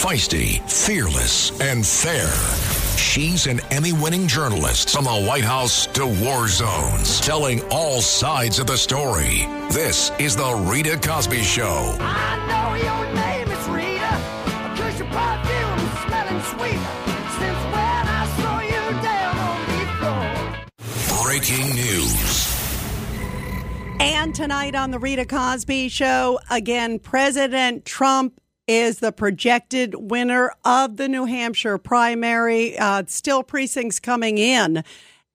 Feisty, fearless, and fair. She's an Emmy winning journalist from the White House to war zones, telling all sides of the story. This is The Rita Cosby Show. I know your name is Rita, cause your perfume is smelling sweet. Since when I saw you down on the floor. Breaking news. And tonight on the Rita Cosby Show, again, President Trump is the projected winner of the New Hampshire primary. Uh, still precincts coming in,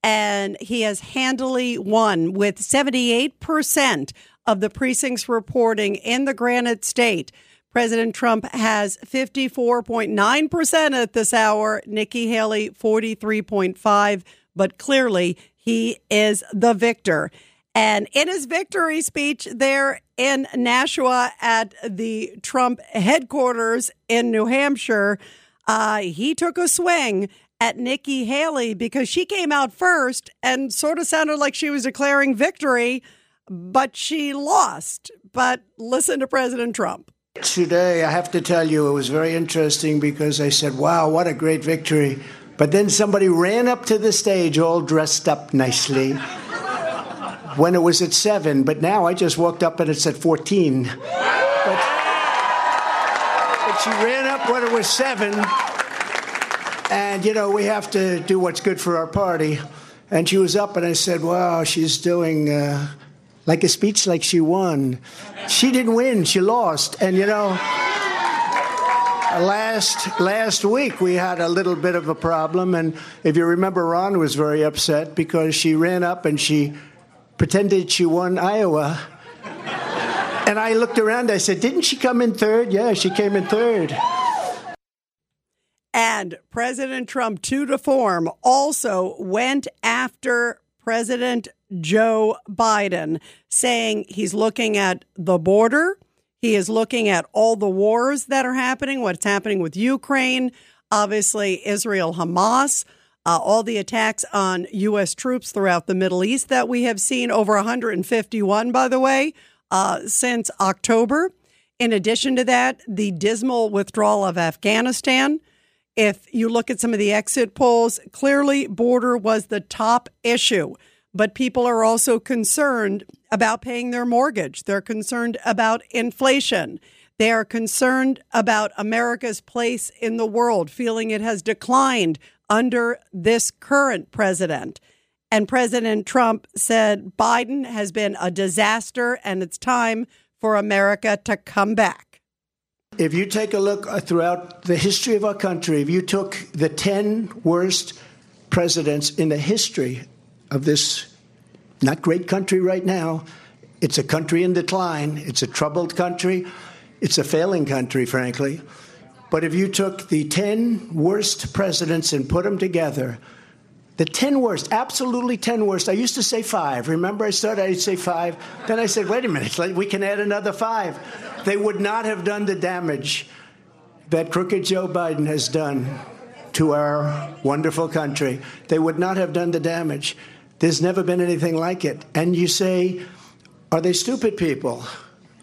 and he has handily won with 78% of the precincts reporting in the Granite State. President Trump has 54.9% at this hour, Nikki Haley 43.5, but clearly he is the victor. And in his victory speech there in Nashua at the Trump headquarters in New Hampshire, uh, he took a swing at Nikki Haley because she came out first and sort of sounded like she was declaring victory, but she lost. But listen to President Trump. Today, I have to tell you, it was very interesting because I said, wow, what a great victory. But then somebody ran up to the stage all dressed up nicely when it was at seven, but now I just walked up and it's at 14. But, but she ran up when it was seven. And, you know, we have to do what's good for our party. And she was up, and I said, wow, she's doing uh, like a speech like she won. She didn't win, she lost. And, you know, last last week we had a little bit of a problem and if you remember ron was very upset because she ran up and she pretended she won iowa. And i looked around i said didn't she come in third? Yeah she came in third. And President Trump, to to form, also went after President Joe Biden, saying he's looking at the border. He is looking at all the wars that are happening, what's happening with Ukraine, obviously, Israel, Hamas, uh, all the attacks on U.S. troops throughout the Middle East that we have seen, over 151, by the way, uh, since October. In addition to that, the dismal withdrawal of Afghanistan. If you look at some of the exit polls, clearly border was the top issue. But people are also concerned about paying their mortgage. They're concerned about inflation. They are concerned about America's place in the world, feeling it has declined under this current president. And President Trump said Biden has been a disaster and it's time for America to come back. If you take a look throughout the history of our country, if you took the 10 worst presidents in the history of this not great country right now, it's a country in decline, it's a troubled country, it's a failing country, frankly. But if you took the 10 worst presidents and put them together, the 10 worst, absolutely 10 worst. I used to say five. Remember, I started, I'd say five. Then I said, wait a minute, we can add another five. They would not have done the damage that crooked Joe Biden has done to our wonderful country. They would not have done the damage. There's never been anything like it. And you say, are they stupid people?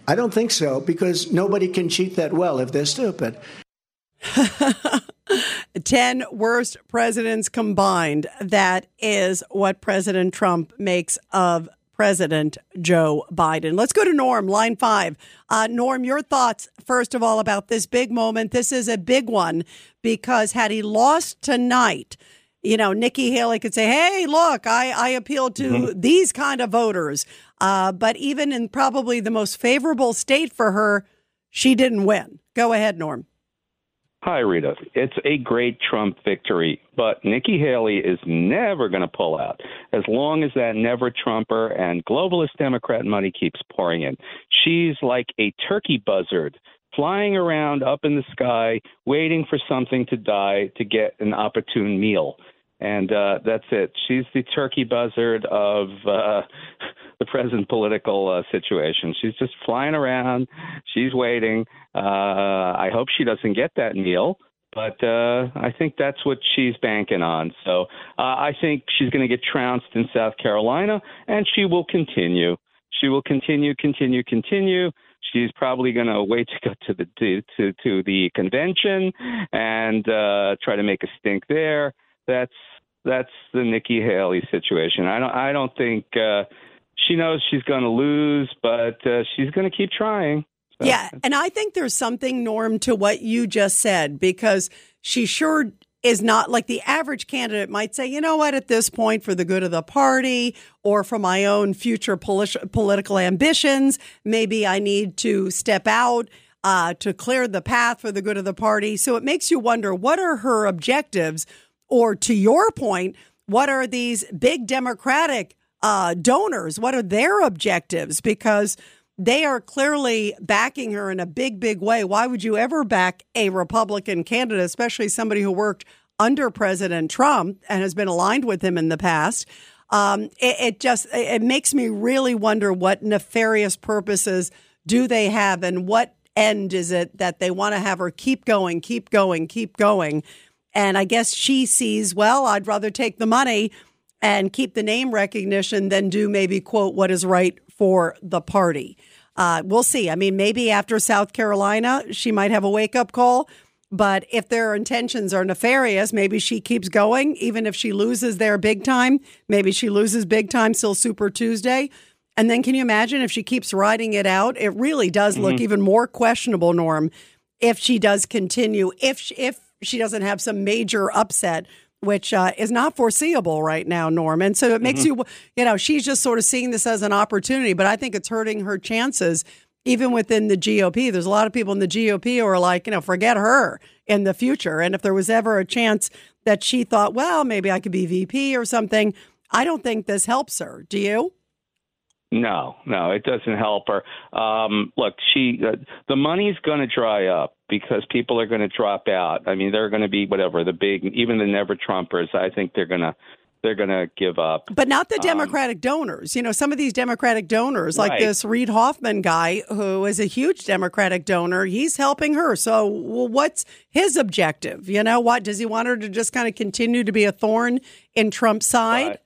I don't think so, because nobody can cheat that well if they're stupid. 10 worst presidents combined. That is what President Trump makes of President Joe Biden. Let's go to Norm, line five. Uh, Norm, your thoughts, first of all, about this big moment. This is a big one because had he lost tonight, you know, Nikki Haley could say, hey, look, I, I appealed to mm-hmm. these kind of voters. Uh, but even in probably the most favorable state for her, she didn't win. Go ahead, Norm. Hi, Rita. It's a great Trump victory, but Nikki Haley is never going to pull out as long as that never Trumper and globalist Democrat money keeps pouring in. She's like a turkey buzzard flying around up in the sky, waiting for something to die to get an opportune meal. And uh, that's it. She's the turkey buzzard of uh, the present political uh, situation. She's just flying around. She's waiting. Uh, I hope she doesn't get that meal, but uh, I think that's what she's banking on. So uh, I think she's going to get trounced in South Carolina, and she will continue. She will continue, continue, continue She's probably going to wait to go to the to to, the convention and uh, try to make a stink there. That's that's the Nikki Haley situation. I don't I don't think uh, she knows she's going to lose, but uh, she's going to keep trying. So. Yeah, and I think there's something norm to what you just said because she sure is not like the average candidate might say, you know what, at this point, for the good of the party or for my own future politi- political ambitions, maybe I need to step out uh, to clear the path for the good of the party. So it makes you wonder what are her objectives? Or to your point, what are these big Democratic uh, donors? What are their objectives? Because they are clearly backing her in a big, big way. Why would you ever back a Republican candidate, especially somebody who worked under President Trump and has been aligned with him in the past? Um, it, it just it makes me really wonder what nefarious purposes do they have, and what end is it that they want to have her keep going, keep going, keep going? And I guess she sees, well, I'd rather take the money and keep the name recognition than do maybe quote what is right for the party. Uh, we'll see. I mean, maybe after South Carolina, she might have a wake up call. But if their intentions are nefarious, maybe she keeps going, even if she loses there big time. Maybe she loses big time till Super Tuesday. And then can you imagine if she keeps riding it out? It really does look Mm-hmm. even more questionable, Norm, if she does continue, if she, if she doesn't have some major upset, which uh, is not foreseeable right now, Norm. And so it makes you, you know, she's just sort of seeing this as an opportunity, but I think it's hurting her chances. Even within the GOP, there's a lot of people in the GOP who are like, you know, forget her in the future. And if there was ever a chance that she thought, well, maybe I could be VP or something, I don't think this helps her. Do you? No, no, it doesn't help her. Um, look, she uh, the money's going to dry up because people are going to drop out. I mean, they're going to be whatever the big, even the never Trumpers. I think they're going to they're going to give up. But not the Democratic donors. You know, some of these Democratic donors, like Right. this Reid Hoffman guy, who is a huge Democratic donor, he's helping her. So, well, what's his objective? You know, what does he want her to just kind of continue to be a thorn in Trump's side? Right.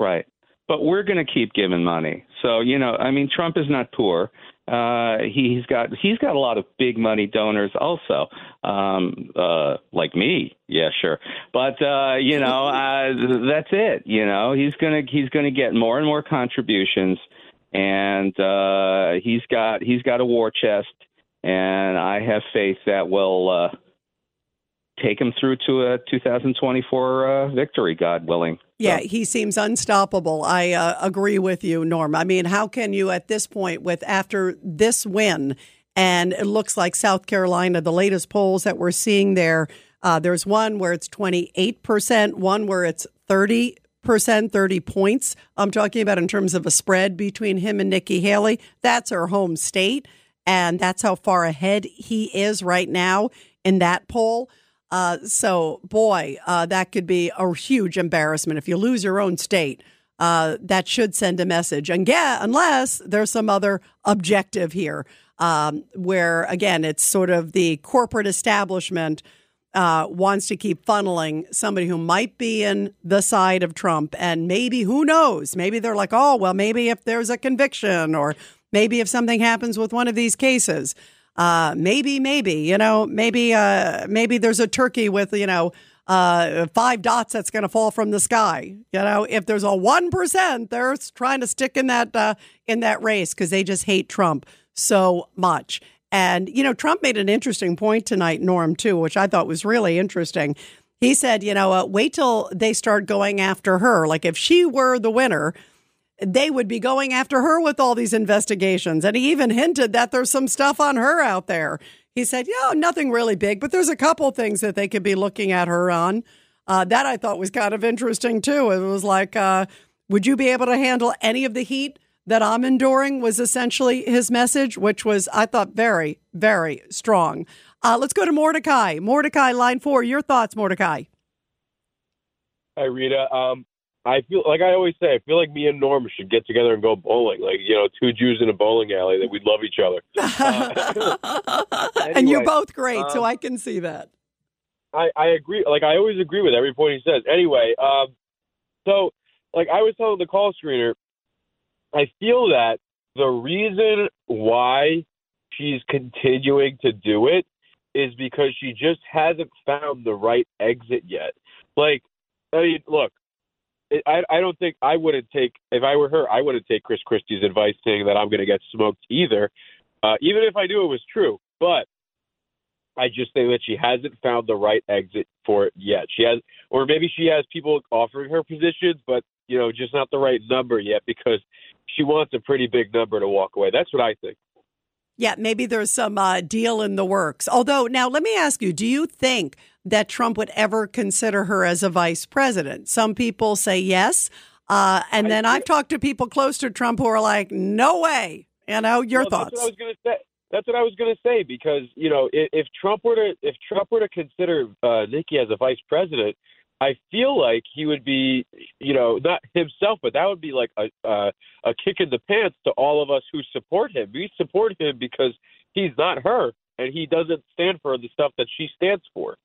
Right. But we're going to keep giving money. So you know, I mean, Trump is not poor. Uh, he's got he's got a lot of big money donors also, um, uh, like me. Yeah, sure. But uh, you know, uh, that's it. You know, he's gonna he's gonna get more and more contributions, and uh, he's got he's got a war chest, and I have faith that will. Uh, Take him through to a 2024 uh, victory, God willing. Yeah, he seems unstoppable. I uh, agree with you, Norm. I mean, how can you at this point, with after this win, and it looks like South Carolina, the latest polls that we're seeing there, uh, there's one where it's 28%, one where it's 30%, 30 points. I'm talking about in terms of a spread between him and Nikki Haley. That's her home state. And that's how far ahead he is right now in that poll. Uh, so, boy, uh, that could be a huge embarrassment if you lose your own state. Uh, that should send a message, and yeah, unless there's some other objective here, um, where again it's sort of the corporate establishment uh, wants to keep funneling somebody who might be in the side of Trump, and maybe who knows? Maybe they're like, oh, well, maybe if there's a conviction, or maybe if something happens with one of these cases. Uh, maybe, maybe, you know, maybe, uh, maybe there's a turkey with, you know, uh, five dots that's going to fall from the sky. You know, if there's a one percent, they're trying to stick in that uh, in that race because they just hate Trump so much. And you know, Trump made an interesting point tonight, Norm, too, which I thought was really interesting. He said, you know, uh, wait till they start going after her. Like if she were the winner, they would be going after her with all these investigations. And he even hinted that there's some stuff on her out there. He said, yeah, nothing really big, but there's a couple things that they could be looking at her on. Uh, that I thought was kind of interesting too. It was like, uh, would you be able to handle any of the heat that I'm enduring? Was essentially his message, which was, I thought, very, very strong. Uh, let's go to Mordecai. Mordecai, line four. Your thoughts, Mordecai? Hi, Rita. Um, I feel like I always say, I feel like me and Norm should get together and go bowling. Like you know, two Jews in a bowling alley that we'd love each other. and you're both great, so um, I can see that. I, I agree. Like I always agree with every point he says. Anyway, um, so like I was telling the call screener, I feel that the reason why she's continuing to do it is because she just hasn't found the right exit yet. Like, I mean, look, I I don't think I wouldn't take if I were her, I wouldn't take Chris Christie's advice saying that I'm going to get smoked either, uh, even if I knew it was true. But I just think that she hasn't found the right exit for it yet. She has, or maybe she has people offering her positions, but you know, just not the right number yet because she wants a pretty big number to walk away. That's what I think. Yeah, maybe there's some uh, deal in the works. Although, now let me ask you do you think that Trump would ever consider her as a vice president? Some people say yes. Uh, and then I've talked to people close to Trump who are like, no way. You know, your Well, thoughts. That's what I was going to say. That's what I was going to say because you know if, if Trump were to if Trump were to consider uh, Nikki as a vice president, I feel like he would be you know not himself, but that would be like a uh, a kick in the pants to all of us who support him. We support him because he's not her and he doesn't stand for the stuff that she stands for.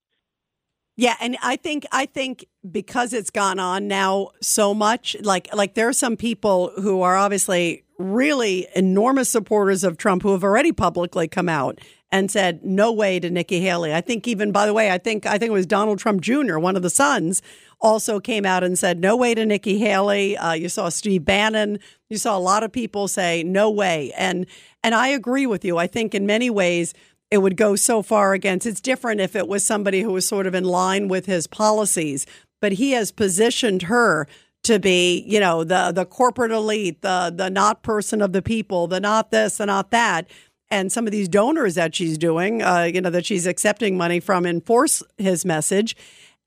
Yeah, and I think I think because it's gone on now so much, like like there are some people who are obviously really enormous supporters of Trump who have already publicly come out and said no way to Nikki Haley. I think even by the way, I think I think it was Donald Trump Jr., one of the sons, also came out and said no way to Nikki Haley. Uh, you saw Steve Bannon. You saw a lot of people say no way, and and I agree with you. I think in many ways it would go so far against. It's different if it was somebody who was sort of in line with his policies, but he has positioned her to be, you know, the the corporate elite, the the not person of the people, the not this, the not that. And some of these donors that she's doing, uh, you know, that she's accepting money from, enforce his message.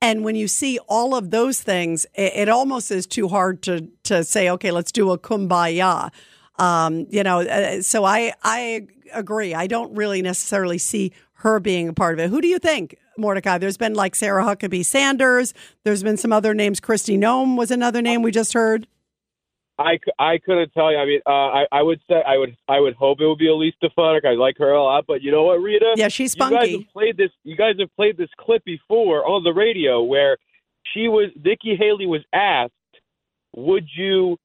And when you see all of those things, it, it almost is too hard to to say, okay, let's do a kumbaya. Um, you know, uh, so I I agree. I don't really necessarily see her being a part of it. Who do you think, Mordecai? There's been like Sarah Huckabee Sanders. There's been some other names. Kristi Noem was another name we just heard. I, I couldn't tell you. I mean, uh, I I would say I would I would hope it would be Elise Stefanik. I like her a lot, but you know what, Rita? Yeah, she's You guys have played this. You guys have played this clip before on the radio where she was Nikki Haley was asked, "Would you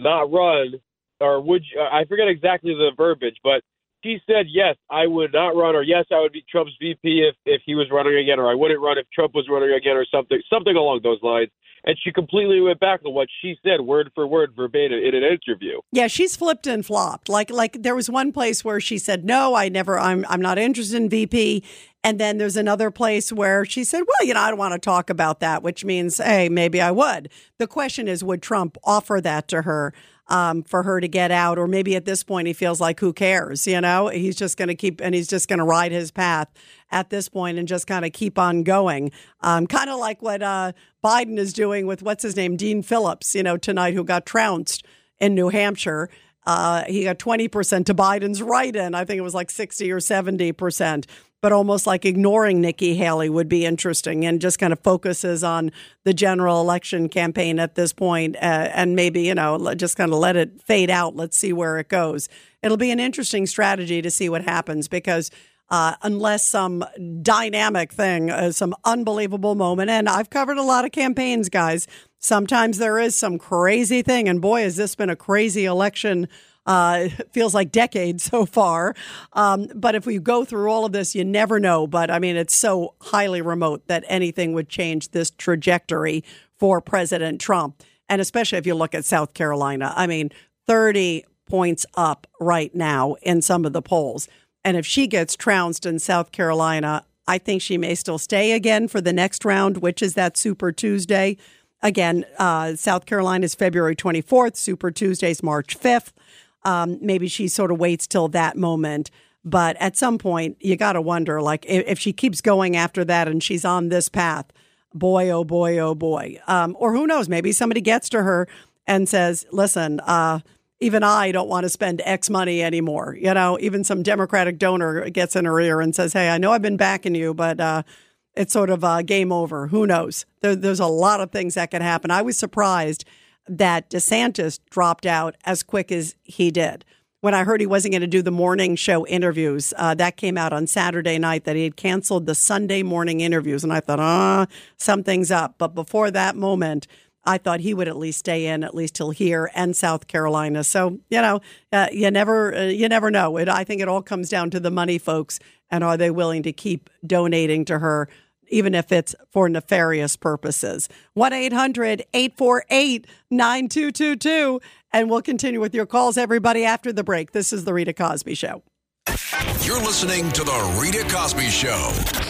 not run, or would you?" I forget exactly the verbiage, but she said, "Yes, I would not run," or "Yes, I would be Trump's VP if if he was running again," or "I wouldn't run if Trump was running again," or something something along those lines. And she completely went back on what she said, word for word, verbatim, in an interview. Yeah, she's flipped and flopped. Like like there was one place where she said, "No, I never I'm I'm not interested in VP." And then there's another place where she said, "Well, you know, I don't want to talk about that," which means, "Hey, maybe I would." The question is, would Trump offer that to her? Um, for her to get out, or maybe at this point he feels like who cares, you know? He's just going to keep and he's just going to ride his path at this point and just kind of keep on going. Um, kind of like what uh, Biden is doing with what's his name, Dean Phillips, you know, tonight, who got trounced in New Hampshire. Uh, he got 20% to Biden's write in. I think it was like 60 or 70%, but almost like ignoring Nikki Haley would be interesting and just kind of focuses on the general election campaign at this point, uh, and maybe, you know, just kind of let it fade out. Let's see where it goes. It'll be an interesting strategy to see what happens because uh, unless some dynamic thing, uh, some unbelievable moment. And I've covered a lot of campaigns, guys. Sometimes there is some crazy thing. And boy, has this been a crazy election. Uh, it feels like decades so far. Um, but if we go through all of this, you never know. But I mean, it's so highly remote that anything would change this trajectory for President Trump. And especially if you look at South Carolina, I mean, 30 points up right now in some of the polls. And if she gets trounced in South Carolina, I think she may still stay again for the next round, which is that Super Tuesday. Again, uh, South Carolina is February 24th, Super Tuesday is March 5th. Um, maybe she sort of waits till that moment. But at some point, you got to wonder like, if, if she keeps going after that and she's on this path, boy, oh boy, oh boy. Um, or who knows, maybe somebody gets to her and says, listen, uh, even I don't want to spend X money anymore. You know, even some Democratic donor gets in her ear and says, hey, I know I've been backing you, but uh, it's sort of uh, game over. Who knows? There, there's a lot of things that could happen. I was surprised that DeSantis dropped out as quick as he did. When I heard he wasn't going to do the morning show interviews, uh, that came out on Saturday night that he had canceled the Sunday morning interviews. And I thought, ah, something's up. But before that moment, I thought he would at least stay in, at least till here and South Carolina. So you know, uh, you never uh, you never know. It, I think it all comes down to the money, folks, and are they willing to keep donating to her? Even if it's for nefarious purposes. 1 800 848 9222. And we'll continue with your calls, everybody, after the break. This is The Rita Cosby Show. You're listening to The Rita Cosby Show.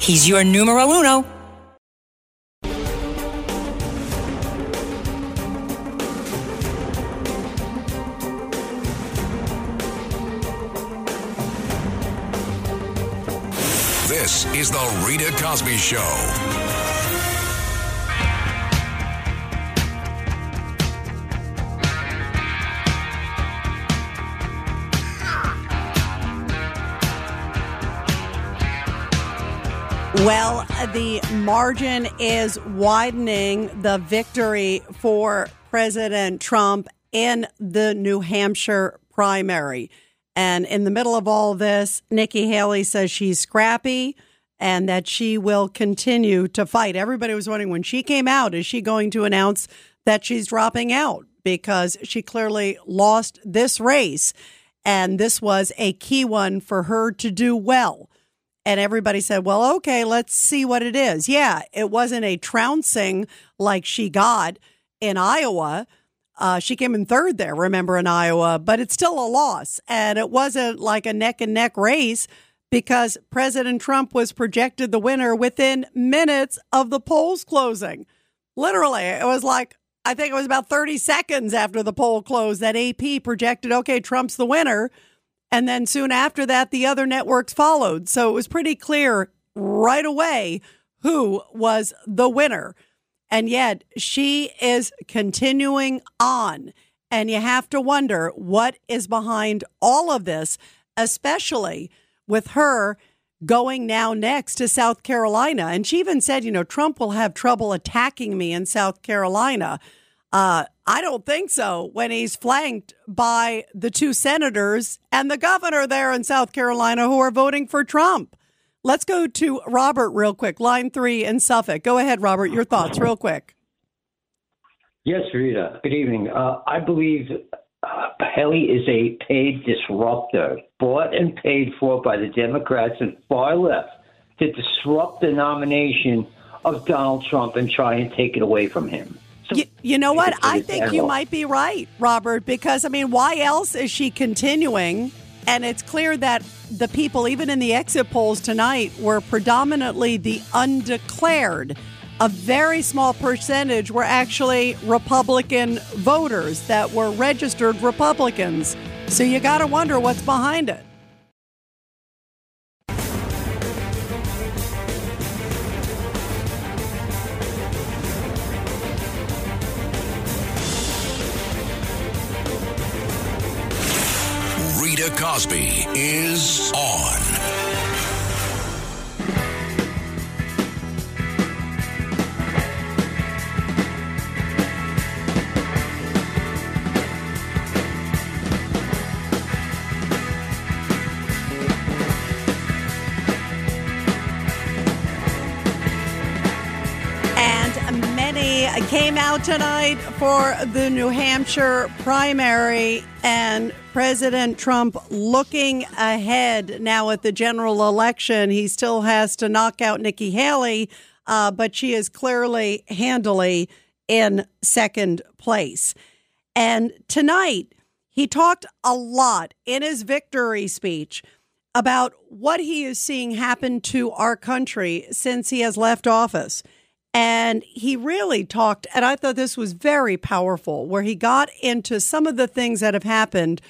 He's your numero uno. This is The Rita Cosby Show. Well, the margin is widening the victory for President Trump in the New Hampshire primary. And in the middle of all this, Nikki Haley says she's scrappy and that she will continue to fight. Everybody was wondering when she came out, is she going to announce that she's dropping out? Because she clearly lost this race. And this was a key one for her to do well. And everybody said, well, okay, let's see what it is. Yeah, it wasn't a trouncing like she got in Iowa. Uh, she came in third there, remember, in Iowa, but it's still a loss. And it wasn't like a neck and neck race because President Trump was projected the winner within minutes of the polls closing. Literally, it was like, I think it was about 30 seconds after the poll closed that AP projected, okay, Trump's the winner. And then soon after that, the other networks followed. So it was pretty clear right away who was the winner. And yet she is continuing on. And you have to wonder what is behind all of this, especially with her going now next to South Carolina. And she even said, you know, Trump will have trouble attacking me in South Carolina. Uh, I don't think so when he's flanked by the two senators and the governor there in South Carolina who are voting for Trump. Let's go to Robert real quick, line three in Suffolk. Go ahead, Robert, your thoughts real quick. Yes, Rita. Good evening. Uh, I believe uh, Haley is a paid disruptor, bought and paid for by the Democrats and far left to disrupt the nomination of Donald Trump and try and take it away from him. So you, you, know what? I think you might be right, Robert, because I mean, why else is she continuing? And it's clear that the people, even in the exit polls tonight, were predominantly the undeclared. A very small percentage were actually Republican voters that were registered Republicans. So you got to wonder what's behind it. Cosby is on. Tonight for the New Hampshire primary, and President Trump looking ahead now at the general election. He still has to knock out Nikki Haley, uh, but she is clearly handily in second place. And tonight, he talked a lot in his victory speech about what he is seeing happen to our country since he has left office. And he really talked, and I thought this was very powerful, where he got into some of the things that have happened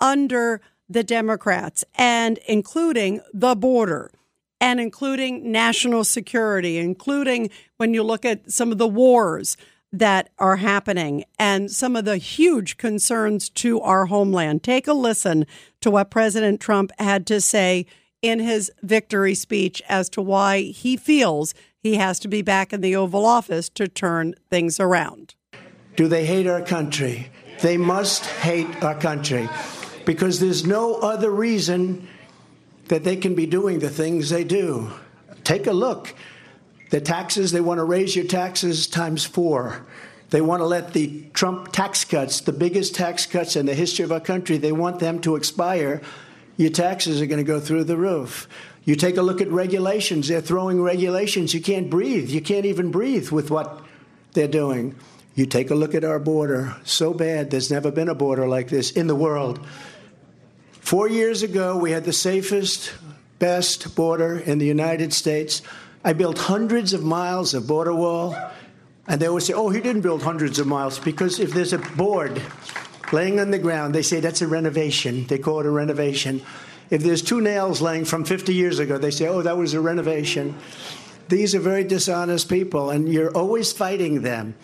under the Democrats and including the border and including national security, including when you look at some of the wars that are happening and some of the huge concerns to our homeland. Take a listen to what President Trump had to say in his victory speech as to why he feels he has to be back in the Oval Office to turn things around. Do they hate our country? They must hate our country because there's no other reason that they can be doing the things they do. Take a look. The taxes, they want to raise your taxes times four. They want to let the Trump tax cuts, the biggest tax cuts in the history of our country, they want them to expire. Your taxes are going to go through the roof. You take a look at regulations, they're throwing regulations. You can't breathe. You can't even breathe with what they're doing. You take a look at our border, so bad, there's never been a border like this in the world. Four years ago, we had the safest, best border in the United States. I built hundreds of miles of border wall, and they always say, oh, he didn't build hundreds of miles, because if there's a board laying on the ground, they say that's a renovation. They call it a renovation. If there's two nails laying from 50 years ago, they say, oh, that was a renovation. These are very dishonest people, and you're always fighting them.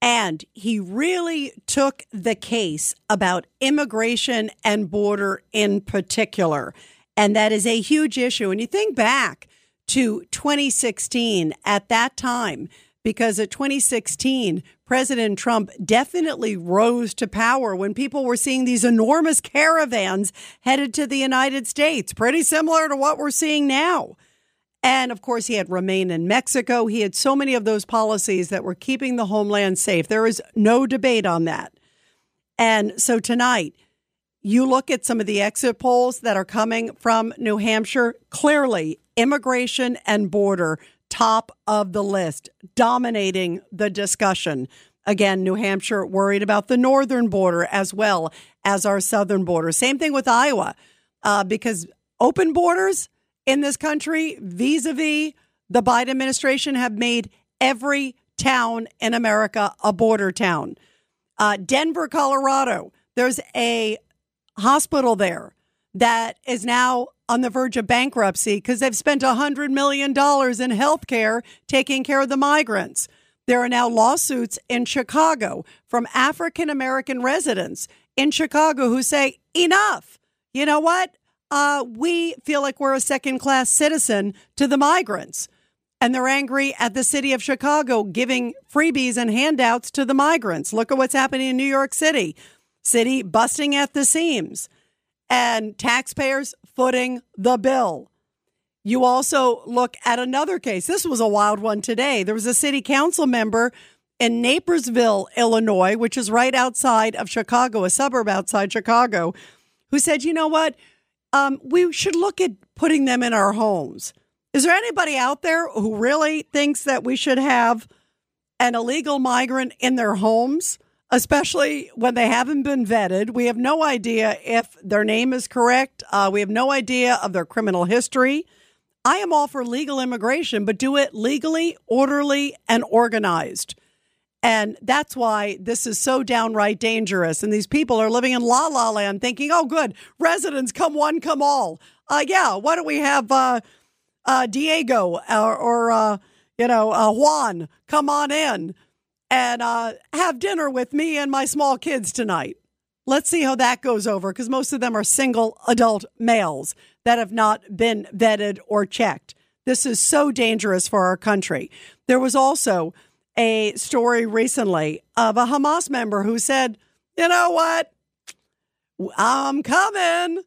And he really took the case about immigration and border in particular. And that is a huge issue. And you think back to 2016 at that time, because at 2016, President Trump definitely rose to power when people were seeing these enormous caravans headed to the United States, pretty similar to what we're seeing now. And of course, he had remain in Mexico. He had so many of those policies that were keeping the homeland safe. There is no debate on that. And so tonight, you look at some of the exit polls that are coming from New Hampshire, clearly immigration and border top of the list, dominating the discussion. Again, New Hampshire worried about the northern border as well as our southern border. Same thing with Iowa, uh, because open borders in this country vis a vis the Biden administration have made every town in America a border town. Uh, Denver, Colorado, there's a hospital there that is now on the verge of bankruptcy because they've spent $100 million in health care taking care of the migrants. There are now lawsuits in Chicago from African American residents in Chicago who say, enough. You know what? uh, we feel like we're a second class citizen to the migrants. And they're angry at the city of Chicago giving freebies and handouts to the migrants. Look at what's happening in New York City. City busting at the seams and taxpayers footing the bill. You also look at another case. This was a wild one today. There was a city council member in Naperville, Illinois, which is right outside of Chicago, a suburb outside Chicago, who said, you know what? um, we should look at putting them in our homes. Is there anybody out there who really thinks that we should have an illegal migrant in their homes, especially when they haven't been vetted? We have no idea if their name is correct. Uh, we have no idea of their criminal history. I am all for legal immigration, but do it legally, orderly, and organized. And that's why this is so downright dangerous. And these people are living in la la land thinking, oh, good, residents come one, come all. Uh, yeah, why don't we have uh, uh, Diego or, or uh, you know, uh, Juan come on in and uh, have dinner with me and my small kids tonight? Let's see how that goes over because most of them are single adult males that have not been vetted or checked. This is so dangerous for our country. There was also a story recently of a Hamas member who said, you know what? I'm coming.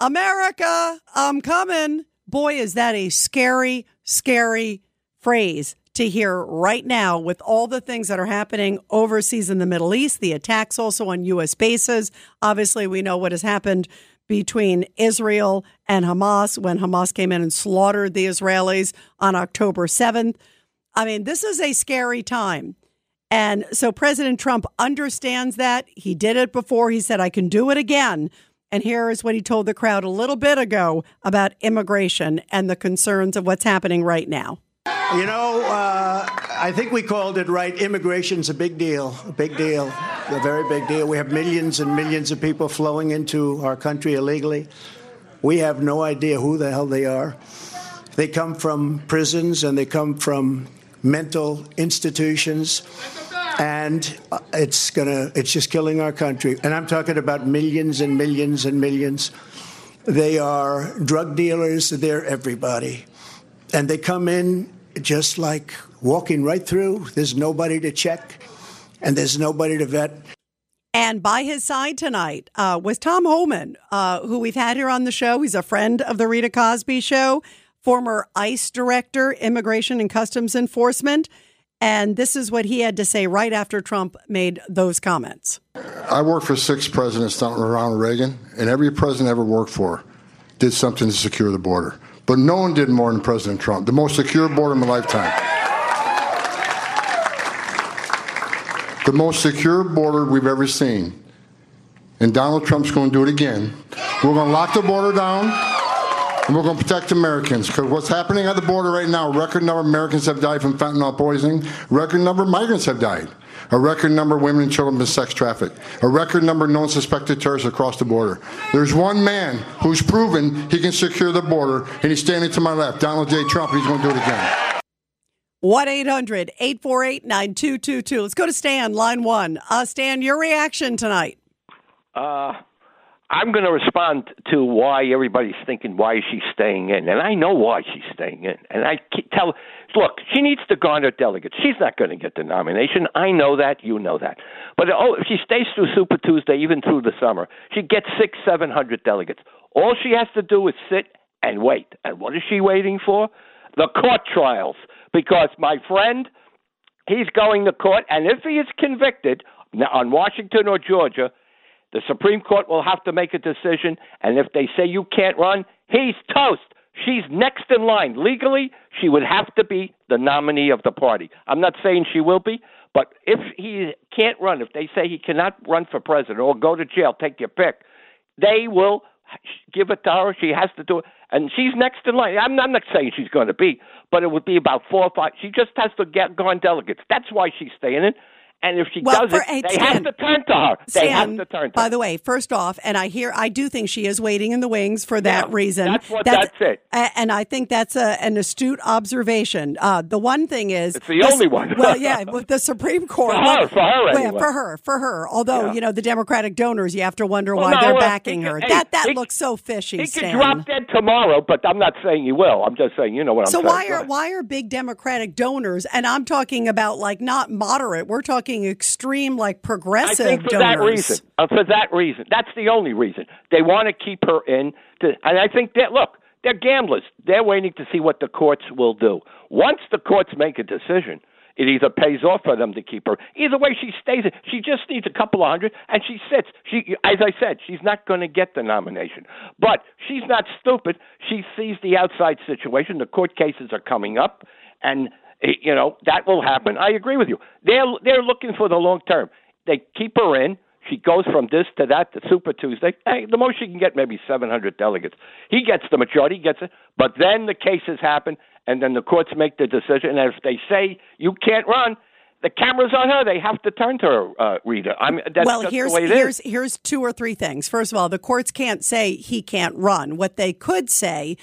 America, I'm coming. Boy, is that a scary, scary phrase to hear right now with all the things that are happening overseas in the Middle East, the attacks also on U.S. bases. Obviously, we know what has happened between Israel and Hamas when Hamas came in and slaughtered the Israelis on October 7th. I mean, this is a scary time. And so President Trump understands that. He did it before. He said, I can do it again. And here is what he told the crowd a little bit ago about immigration and the concerns of what's happening right now. You know, uh, I think we called it right. Immigration's a big deal, a big deal, a very big deal. We have millions and millions of people flowing into our country illegally. We have no idea who the hell they are. They come from prisons and they come from mental institutions and uh, it's gonna it's just killing our country and i'm talking about millions and millions and millions they are drug dealers they're everybody and they come in just like walking right through there's nobody to check and there's nobody to vet and by his side tonight uh, was Tom Homan, uh, who we've had here on the show. He's a friend of the Rita Cosby Show, former ICE director, Immigration and Customs Enforcement. And this is what he had to say right after Trump made those comments. I worked for six presidents down around Reagan, and every president I ever worked for did something to secure the border. But no one did more than President Trump. The most secure border in my lifetime. The most secure border we've ever seen. And Donald Trump's going to do it again. We're going to lock the border down and we're going to protect Americans because what's happening at the border right now, record number of Americans have died from fentanyl poisoning, record number of migrants have died, a record number of women and children have been sex trafficked, a record number of known suspected terrorists across the border. There's one man who's proven he can secure the border, and he's standing to my left, Donald J. Trump, and he's going to do it again. 1 800 848 9222. Let's go to Stan, line one. Uh, Stan, your reaction tonight. Uh, I'm going to respond to why everybody's thinking why is she staying in, and I know why she's staying in. And I tell, look, she needs to garner delegates. She's not going to get the nomination. I know that. You know that. But oh, if she stays through Super Tuesday, even through the summer, she gets six, seven hundred delegates. All she has to do is sit and wait. And what is she waiting for? The court trials. Because my friend, he's going to court, and if he is convicted on Washington or Georgia the Supreme Court will have to make a decision, and if they say you can't run, he's toast. She's next in line. Legally, she would have to be the nominee of the party. I'm not saying she will be, but if he can't run, if they say he cannot run for president or go to jail, take your pick, they will give it to her. She has to do it. And she's next in line. I'm, I'm not saying she's going to be, but it would be about four or five. She just has to get gone delegates. That's why she's staying in. And if she well, does for, it, they Stan, have to turn to her. They Stan, have to turn to By the way, first off, and I hear, I do think she is waiting in the wings for that Yeah, reason. that's what- that's it. And I think that's a, an astute observation. Uh, the one thing is, It's the only one. well, yeah, with the Supreme Court. For her, well, for her well, anyway. for her, for her. Although Yeah. you know the Democratic donors, you have to wonder Well, why no, they're backing he her. could- that that he- looks so fishy. He could drop dead tomorrow, but I'm not saying he will. I'm just saying, you know what I'm So saying. why are why are big Democratic donors? And I'm talking about like not moderate. We're talking extreme, like I progressive think for donors. that reason. Uh, for that reason. That's the only reason. They want to keep her in. To, and I think that, look, they're gamblers. They're waiting to see what the courts will do. Once the courts make a decision, it either pays off for them to keep her. Either way, she stays. She just needs a couple of hundred, and she sits. She, as I said, she's not going to get the nomination, but she's not stupid. She sees the outside situation. The court cases are coming up, and you know that will happen. I agree with you. They're they're looking for the long term. They keep her in. She goes from this to that to Super Tuesday. Hey, the most she can get maybe 700 delegates. He gets the majority, he gets it. But then the cases happen, and then the courts make the decision. And if they say you can't run, the camera's on her. They have to turn to her, uh, Rita. I mean, that's well, here's the way it here's here's two or three things. First of all, the courts can't say he can't run. What they could say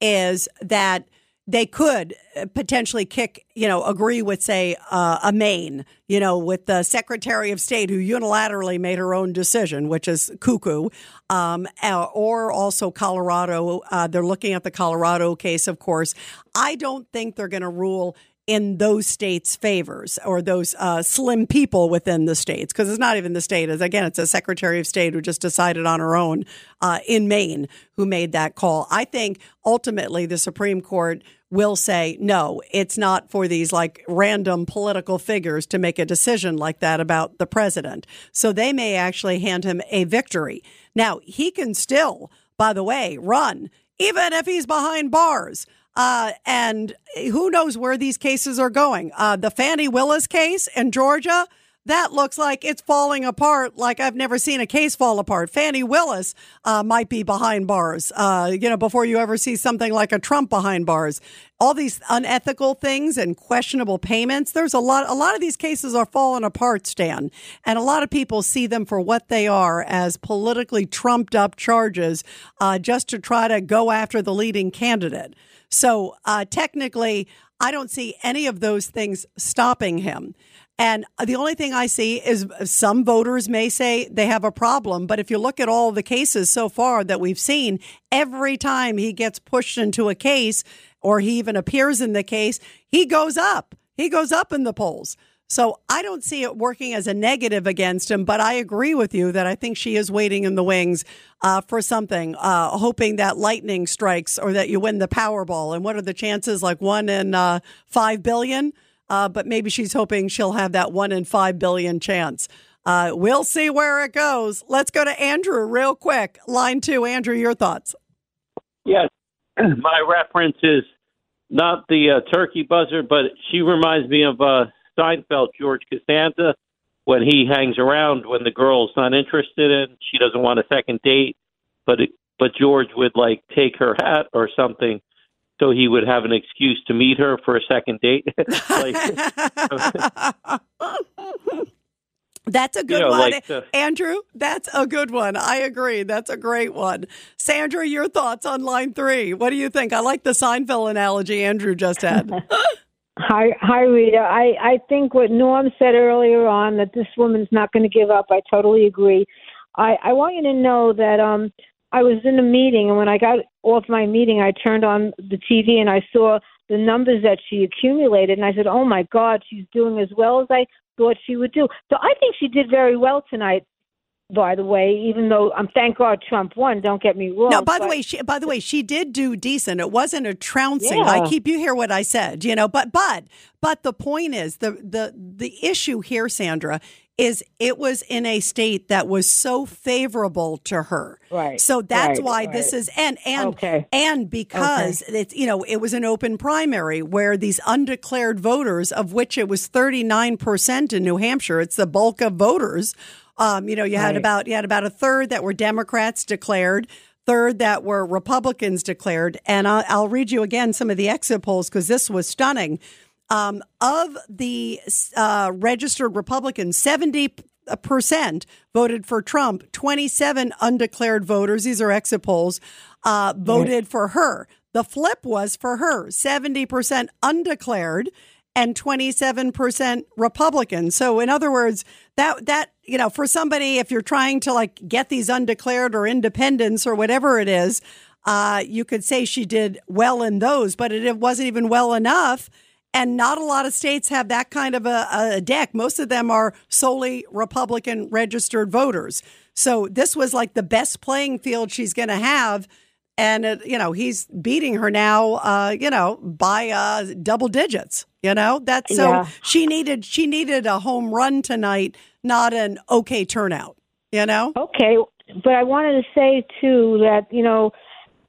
is that they could uh, potentially kick, you know, agree with, say, uh, a Maine, you know, with the Secretary of State who unilaterally made her own decision, which is cuckoo, um, uh, or also Colorado. Uh, they're looking at the Colorado case, of course. I don't think they're going to rule in those states' favors or those uh, slim people within the states, because it's not even the state. As again, it's a Secretary of State who just decided on her own uh, in Maine who made that call. I think ultimately the Supreme Court will say no, it's not for these like random political figures to make a decision like that about the president. So they may actually hand him a victory. Now he can still, by the way, run even if he's behind bars. Uh, and who knows where these cases are going? Uh, the Fani Willis case in Georgia, that looks like it's falling apart like I've never seen a case fall apart. Fani Willis uh, might be behind bars, uh, you know, before you ever see something like a Trump behind bars. All these unethical things and questionable payments. There's a lot, a lot of these cases are falling apart, Stan. And a lot of people see them for what they are as politically trumped up charges uh, just to try to go after the leading candidate. So uh, technically, I don't see any of those things stopping him. And the only thing I see is some voters may say they have a problem. But if you look at all the cases so far that we've seen, every time he gets pushed into a case or he even appears in the case, he goes up. He goes up in the polls. So I don't see it working as a negative against him, but I agree with you that I think she is waiting in the wings uh, for something, uh, hoping that lightning strikes or that you win the Powerball. And what are the chances? Like one in uh, five billion? uh, but maybe she's hoping she'll have that one in five billion chance. Uh, we'll see where it goes. Let's go to Andrew real quick. Line two, Andrew, your thoughts. Yes, my reference is not the uh, turkey buzzer, but she reminds me of Seinfeld, George Costanza, when he hangs around when the girl's not interested in, she doesn't want a second date, but it, but George would like take her hat or something so he would have an excuse to meet her for a second date. like, That's a good You know, one. like the- Andrew, that's a good one. I agree. That's a great one. Sandra, your thoughts on line three. What do you think? I like the Seinfeld analogy Andrew just had. Hi, hi, Rita. I, I think what Norm said earlier on that this woman's not going to give up. I totally agree. I, I want you to know that um, I was in a meeting, and when I got off my meeting, I turned on the TV and I saw the numbers that she accumulated, and I said, "Oh my God, she's doing as well as I thought she would do." So I think she did very well tonight. By the way, even though I'm um, thank God Trump won. Don't get me wrong. No, by the way, she, by the way, she did do decent. It wasn't a trouncing. Yeah. I keep you hear what I said, you know. But but but the point is the the the issue here, Sandra, is it was in a state that was so favorable to her. Right, So that's right, why this is and and Okay. and because it's you know it was an open primary where these undeclared voters, of which it was thirty nine percent in New Hampshire, it's the bulk of voters. Um, you know, you had Right. about you had about a third that were Democrats declared, third that were Republicans declared, and I'll, I'll read you again some of the exit polls because this was stunning. Um, of the uh, registered Republicans, seventy percent voted for Trump. Twenty-seven undeclared voters; these are exit polls. Uh, voted for her. The flip was for her: seventy percent undeclared and 27% Republican. So in other words, that that you know, for somebody if you're trying to like get these undeclared or independents or whatever it is, uh, you could say she did well in those, but it, it wasn't even well enough. And not a lot of states have that kind of a, a deck. Most of them are solely Republican registered voters. So this was like the best playing field she's going to have and it, you know he's beating her now uh you know by uh double digits you know that's so Yeah. she needed she needed a home run tonight not an okay turnout you know Okay, but I wanted to say too that you know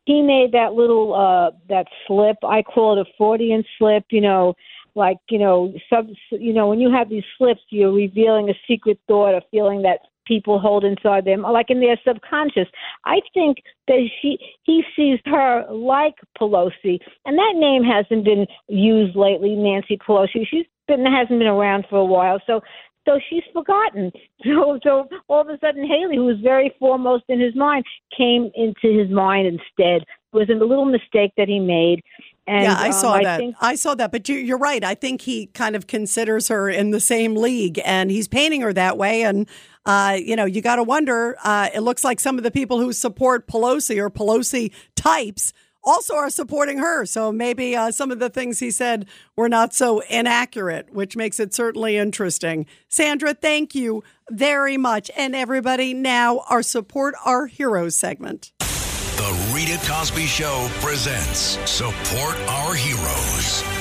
he made that little uh that slip. I call it a Freudian slip. You know, like you know, sub. You know, when you have these slips, you're revealing a secret thought, a feeling that people hold inside them, like in their subconscious. I think that she he sees her like Pelosi, and that name hasn't been used lately. Nancy Pelosi. She's been hasn't been around for a while, so so she's forgotten. So, so all of a sudden, Haley, who was very foremost in his mind, came into his mind instead. It was in a little mistake that he made. And yeah i um, saw I that think- i saw that but you, you're right i think he kind of considers her in the same league and he's painting her that way and uh, you know you got to wonder uh, it looks like some of the people who support pelosi or pelosi types also are supporting her. So maybe uh, some of the things he said were not so inaccurate, which makes it certainly interesting. Sandra, thank you very much. And everybody, now our Support Our Heroes segment. The Rita Cosby Show presents Support Our Heroes.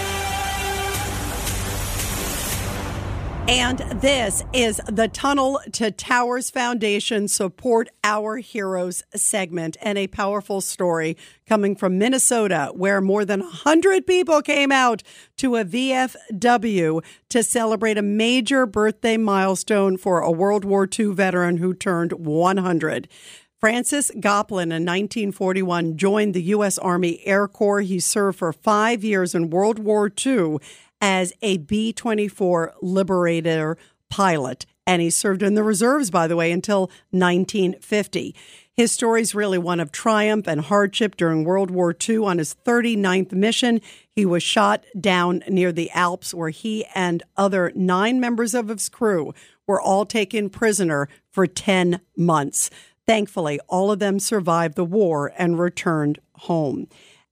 And this is the Tunnel to Towers Foundation Support Our Heroes segment and a powerful story coming from Minnesota, where more than 100 people came out to a VFW to celebrate a major birthday milestone for a World War II veteran who turned 100. Francis Goplin in 1941 joined the U.S. Army Air Corps. He served for five years in World War II as a B 24 Liberator pilot. And he served in the reserves, by the way, until 1950. His story is really one of triumph and hardship during World War II. On his 39th mission, he was shot down near the Alps, where he and other nine members of his crew were all taken prisoner for 10 months. Thankfully, all of them survived the war and returned home.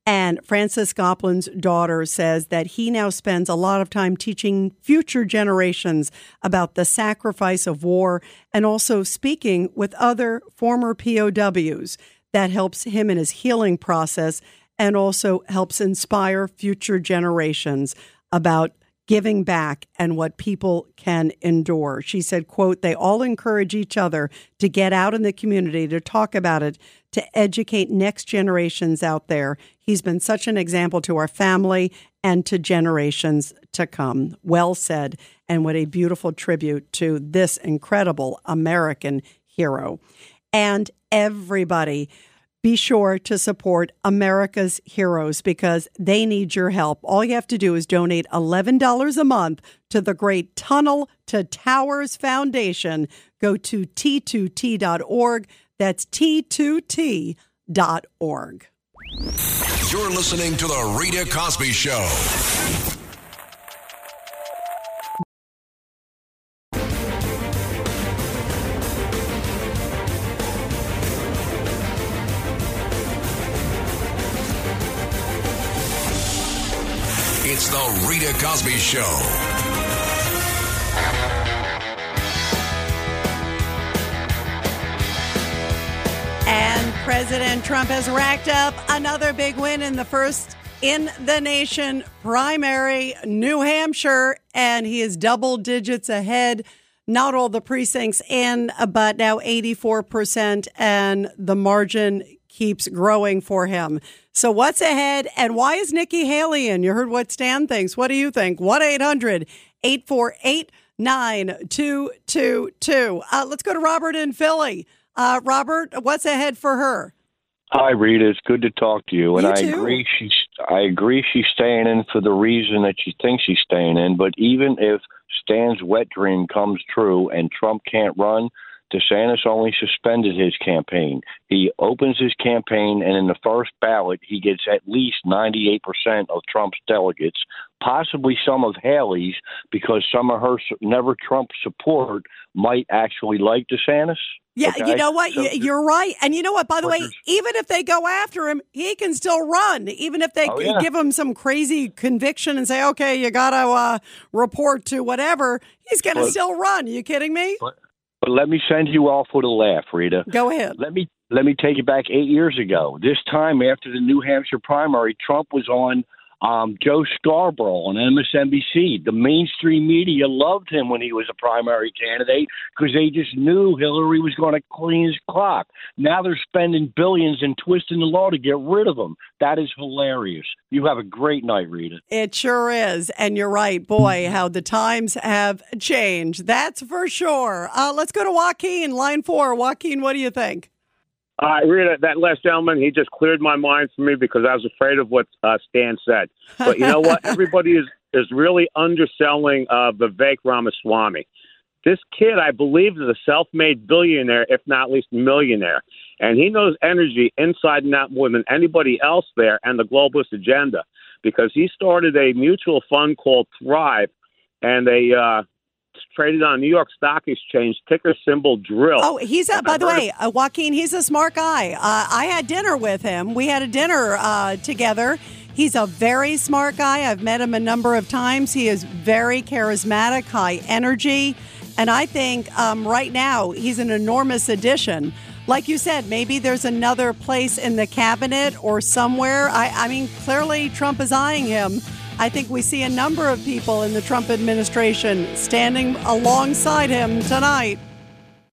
And Francis Goplin's daughter says that he now spends a lot of time teaching future generations about the sacrifice of war and also speaking with other former POWs. That helps him in his healing process and also helps inspire future generations about giving back and what people can endure. She said, quote, they all encourage each other to get out in the community to talk about it, to educate next generations out there. He's been such an example to our family and to generations to come. Well said. And what a beautiful tribute to this incredible American hero. And everybody, be sure to support America's heroes because they need your help. All you have to do is donate $11 a month to the great Tunnel to Towers Foundation. Go to t2t.org. That's t2t.org. You're listening to The Rita Cosby Show. It's The Rita Cosby Show. And President Trump has racked up another big win in the first in the nation primary, New Hampshire, and he is double digits ahead. Not all the precincts in, but now 84%, and the margin keeps growing for him. So, what's ahead, and why is Nikki Haley in? You heard what Stan thinks. What do you think? 1 800 848 9222. Uh, let's go to Robert in Philly. Uh, Robert, what's ahead for her? Hi, Rita. It's good to talk to you. And You I agree she's I agree she's staying in for the reason that she thinks she's staying in. But even if Stan's wet dream comes true and Trump can't run, DeSantis only suspended his campaign. He opens his campaign, and in the first ballot, he gets at least 98% of Trump's delegates, possibly some of Haley's, because some of her never Trump support might actually like DeSantis. Yeah, Okay? you know what? So You're right. And you know what? By the way, even if they go after him, he can still run. Even if they Oh, yeah. give him some crazy conviction and say, okay, you got to uh, report to whatever, he's going to still run. you kidding me? But let me send you off with a laugh, Rita. Go ahead. Let me let me take you back eight years ago. This time after the New Hampshire primary, Trump was on um, Joe Scarborough on MSNBC. The mainstream media loved him when he was a primary candidate because they just knew Hillary was going to clean his clock. Now they're spending billions and twisting the law to get rid of him. That is hilarious. You have a great night, Rita. It sure is. And you're right. Boy, how the times have changed. That's for sure. Uh, let's go to Joaquin, line four. Joaquin, what do you think? Uh, Rita, that last gentleman, he just cleared my mind for me because I was afraid of what uh, Stan said. But you know what? Everybody is is really underselling uh, Vivek Ramaswamy. This kid, I believe, is a self-made billionaire, if not at least millionaire, and he knows energy inside and out more than anybody else there, and the globalist agenda, because he started a mutual fund called Strive, and they uh, traded on New York Stock Exchange, ticker symbol Drill. Oh, he's a, by the way, uh, Joaquin, he's a smart guy. Uh, I had dinner with him. We had a dinner uh, together. He's a very smart guy. I've met him a number of times. He is very charismatic, high energy. And I think um, right now he's an enormous addition. Like you said, maybe there's another place in the cabinet or somewhere. I, I mean, clearly Trump is eyeing him I think we see a number of people in the Trump administration standing alongside him tonight.